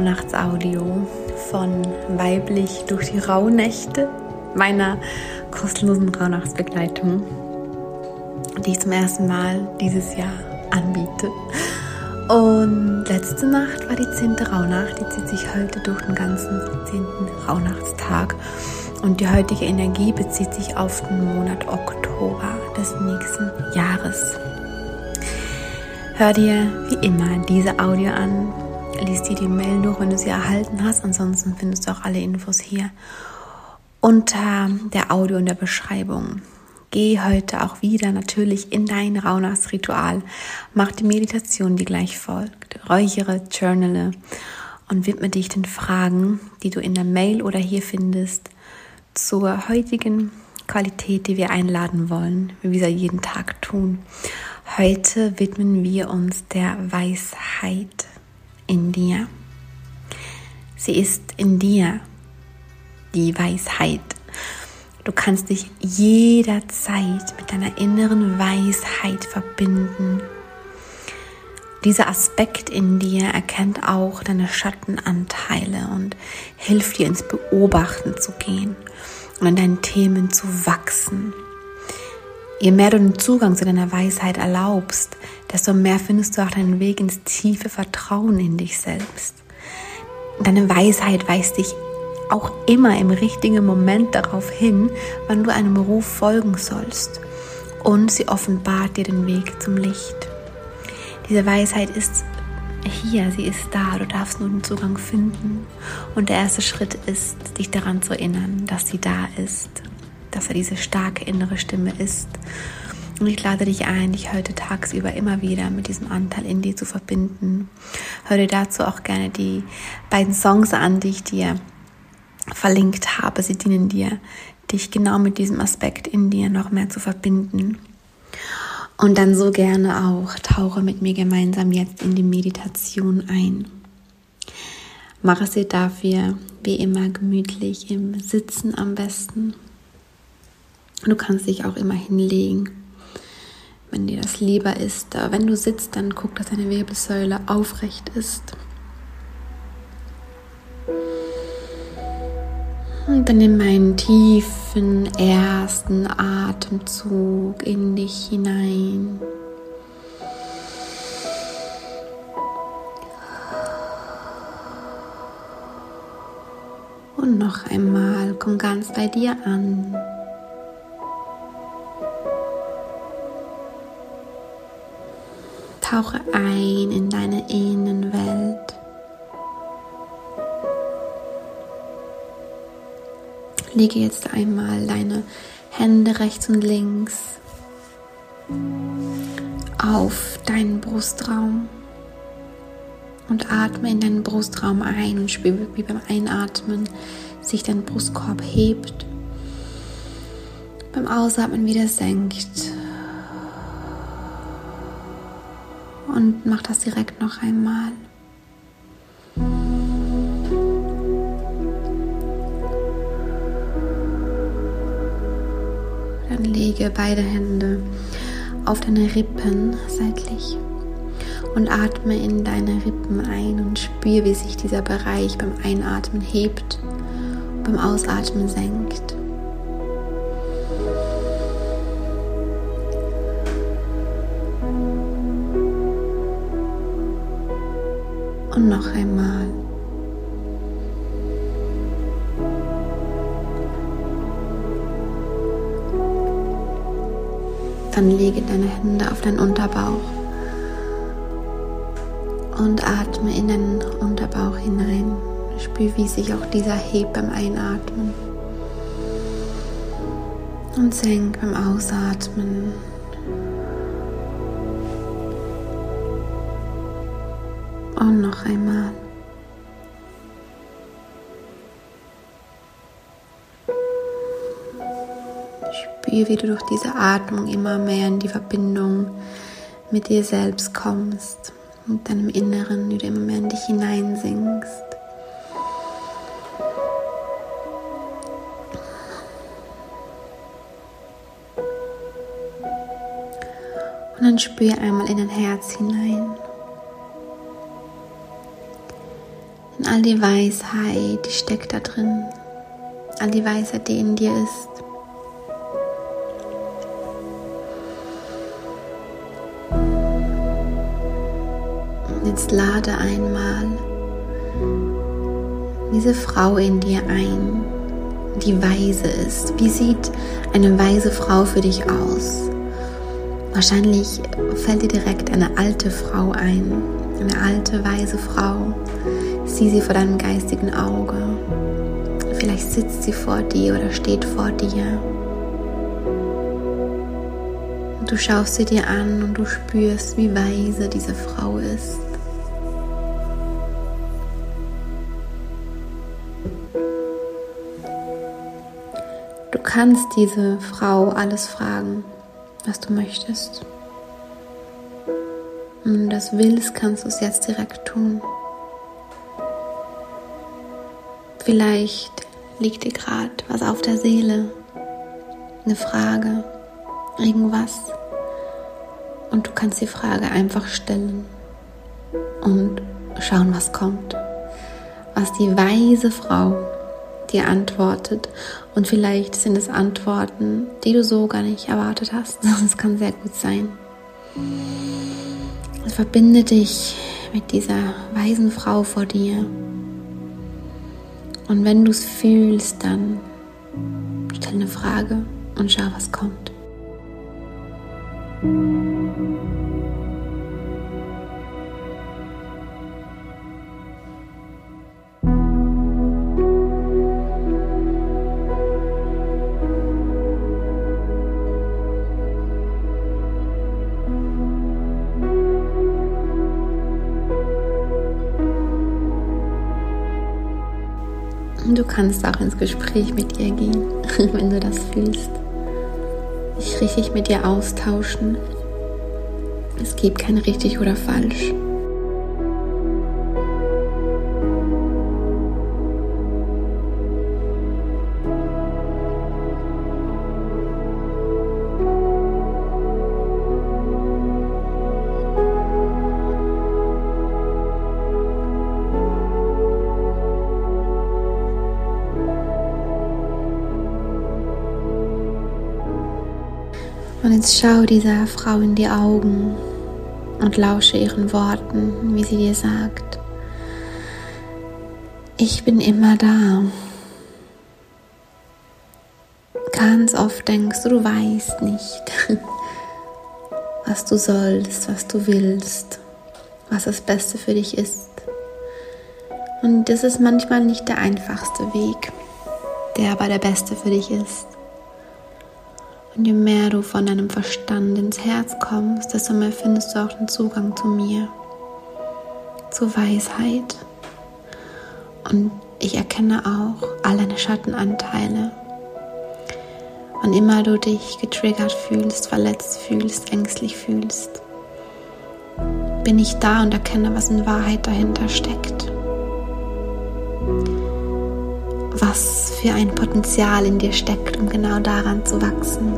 Rauhnachtsaudio von Weiblich durch die Rauhnächte, meiner kostenlosen Rauhnachtsbegleitung, die ich zum ersten Mal dieses Jahr anbiete. Und letzte Nacht war die zehnte Rauhnacht, die zieht sich heute durch den ganzen zehnten Rauhnachtstag. Und die heutige Energie bezieht sich auf den Monat Oktober des nächsten Jahres. Hör dir wie immer diese Audio an, liest dir die Mail durch, wenn du sie erhalten hast. Ansonsten findest du auch alle Infos hier unter der Audio in der Beschreibung. Geh heute auch wieder natürlich in dein Rauhnachtsritual. Mach die Meditation, die gleich folgt. Räuchere, journale und widme dich den Fragen, die du in der Mail oder hier findest, zur heutigen Qualität, die wir einladen wollen, wie wir jeden Tag tun. Heute widmen wir uns der Weisheit in dir. Sie ist in dir, die Weisheit. Du kannst dich jederzeit mit deiner inneren Weisheit verbinden. Dieser Aspekt in dir erkennt auch deine Schattenanteile und hilft dir ins Beobachten zu gehen und in deinen Themen zu wachsen. Je mehr du den Zugang zu deiner Weisheit erlaubst, desto mehr findest du auch deinen Weg ins tiefe Vertrauen in dich selbst. Deine Weisheit weist dich auch immer im richtigen Moment darauf hin, wann du einem Ruf folgen sollst. Und sie offenbart dir den Weg zum Licht. Diese Weisheit ist hier, sie ist da, du darfst nur den Zugang finden. Und der erste Schritt ist, dich daran zu erinnern, dass sie da ist, dass er diese starke innere Stimme ist. Und ich lade dich ein, dich heute tagsüber immer wieder mit diesem Anteil in dir zu verbinden. Hör dir dazu auch gerne die beiden Songs an, die ich dir verlinkt habe. Sie dienen dir, dich genau mit diesem Aspekt in dir noch mehr zu verbinden. Und dann so gerne auch tauche mit mir gemeinsam jetzt in die Meditation ein. Mache sie dafür wie immer gemütlich im Sitzen am besten. Du kannst dich auch immer hinlegen, wenn dir das lieber ist. Wenn du sitzt, dann guck, dass deine Wirbelsäule aufrecht ist. Und dann nimm einen tiefen ersten Atemzug in dich hinein. Und noch einmal, komm ganz bei dir an. Tauche ein in deine Innenwelt. Lege jetzt einmal deine Hände rechts und links auf deinen Brustraum und atme in deinen Brustraum ein und spüre, wie beim Einatmen sich dein Brustkorb hebt, beim Ausatmen wieder senkt. Und mach das direkt noch einmal. Dann lege beide Hände auf deine Rippen seitlich und atme in deine Rippen ein und spüre, wie sich dieser Bereich beim Einatmen hebt, beim Ausatmen senkt. Und noch einmal. Dann lege deine Hände auf deinen Unterbauch und atme in den Unterbauch hinein. Spür, wie sich auch dieser hebt beim Einatmen und senkt beim Ausatmen. Und noch einmal. Spür, wie du durch diese Atmung immer mehr in die Verbindung mit dir selbst kommst, mit deinem Inneren, wie du immer mehr in dich hineinsinkst. Und dann spür einmal in dein Herz hinein. Und all die Weisheit, die steckt da drin. All die Weisheit, die in dir ist. Jetzt lade einmal diese Frau in dir ein, die weise ist. Wie sieht eine weise Frau für dich aus? Wahrscheinlich fällt dir direkt eine alte Frau ein, eine alte, weise Frau. Sieh sie vor deinem geistigen Auge. Vielleicht sitzt sie vor dir oder steht vor dir. Du schaust sie dir an und du spürst, wie weise diese Frau ist. Du kannst diese Frau alles fragen was du möchtest. Wenn du das willst, kannst du es jetzt direkt tun. Vielleicht liegt dir gerade was auf der Seele, eine Frage, irgendwas. Und du kannst die Frage einfach stellen und schauen, was kommt. Was die weise Frau dir antwortet. Und vielleicht sind es Antworten, die du so gar nicht erwartet hast. Das kann sehr gut sein. Also verbinde dich mit dieser weisen Frau vor dir. Und wenn du es fühlst, dann stell eine Frage und schau, was kommt. Du kannst auch ins Gespräch mit ihr gehen, wenn du das fühlst. Dich richtig mit ihr austauschen. Es gibt kein richtig oder falsch. Jetzt schau dieser Frau in die Augen und lausche ihren Worten, wie sie dir sagt, ich bin immer da. Ganz oft denkst du, du weißt nicht, was du sollst, was du willst, was das Beste für dich ist. Und das ist manchmal nicht der einfachste Weg, der aber der beste für dich ist. Und je mehr du von deinem Verstand ins Herz kommst, desto mehr findest du auch den Zugang zu mir, zur Weisheit. Und ich erkenne auch all deine Schattenanteile. Wann immer du dich getriggert fühlst, verletzt fühlst, ängstlich fühlst, bin ich da und erkenne, was in Wahrheit dahinter steckt. Was für ein Potenzial in dir steckt, um genau daran zu wachsen.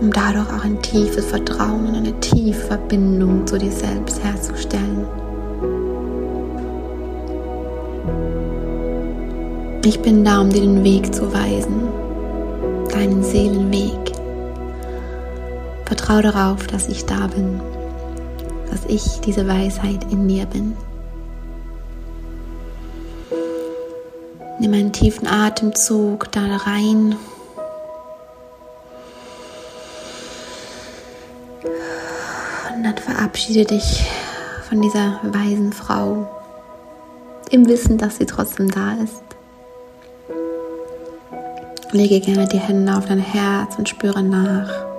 Um dadurch auch ein tiefes Vertrauen und eine tiefe Verbindung zu dir selbst herzustellen. Ich bin da, um dir den Weg zu weisen, deinen Seelenweg. Vertraue darauf, dass ich da bin, dass ich diese Weisheit in dir bin. Nimm einen tiefen Atemzug da rein. Und dann verabschiede dich von dieser weisen Frau im Wissen, dass sie trotzdem da ist. Lege gerne die Hände auf dein Herz und spüre nach.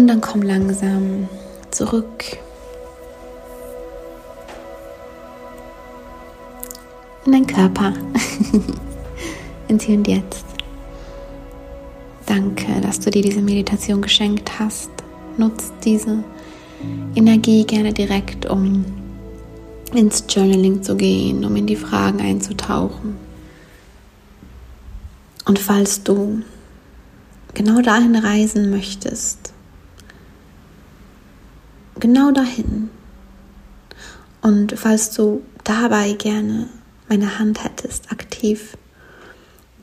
Und dann komm langsam zurück. In deinen Körper. Ins Hier und Jetzt. Danke, dass du dir diese Meditation geschenkt hast. Nutzt diese Energie gerne direkt, um ins Journaling zu gehen, um in die Fragen einzutauchen. Und falls du genau dahin reisen möchtest. Genau dahin. Und falls du dabei gerne meine Hand hättest, aktiv,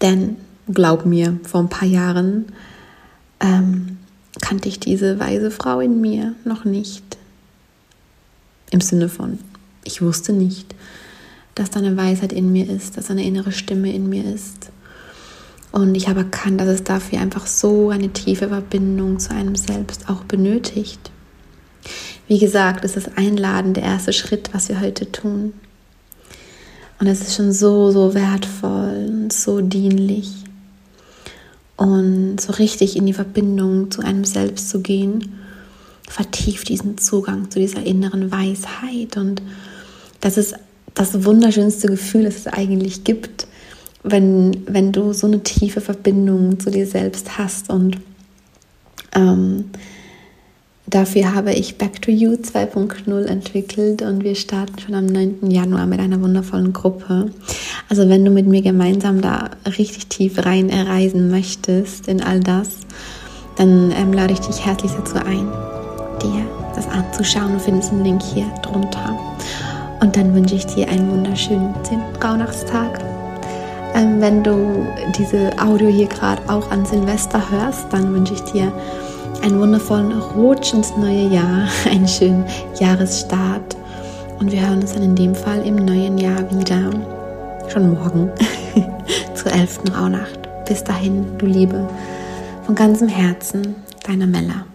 denn glaub mir, vor ein paar Jahren ähm, kannte ich diese weise Frau in mir noch nicht. Im Sinne von, ich wusste nicht, dass da eine Weisheit in mir ist, dass eine innere Stimme in mir ist. Und ich habe erkannt, dass es dafür einfach so eine tiefe Verbindung zu einem selbst auch benötigt. Wie gesagt, es ist Einladen der erste Schritt, was wir heute tun. Und es ist schon so, so wertvoll und so dienlich. Und so richtig in die Verbindung zu einem selbst zu gehen, vertieft diesen Zugang zu dieser inneren Weisheit. Und das ist das wunderschönste Gefühl, das es eigentlich gibt, wenn, wenn du so eine tiefe Verbindung zu dir selbst hast. Und ähm, Dafür habe ich Back to You 2.0 entwickelt und wir starten schon am 9. Januar mit einer wundervollen Gruppe. Also wenn du mit mir gemeinsam da richtig tief rein reisen möchtest in all das, dann ähm, lade ich dich herzlich dazu ein, dir das anzuschauen. Du findest den Link hier drunter. Und dann wünsche ich dir einen wunderschönen 10. Rauhnachtstag. Ähm, wenn du diese Audio hier gerade auch an Silvester hörst, dann wünsche ich dir einen wundervollen Rutsch ins neue Jahr, einen schönen Jahresstart. Und wir hören uns dann in dem Fall im neuen Jahr wieder, schon morgen, zur 11. Rauhnacht. Bis dahin, du Liebe, von ganzem Herzen, deine Mella.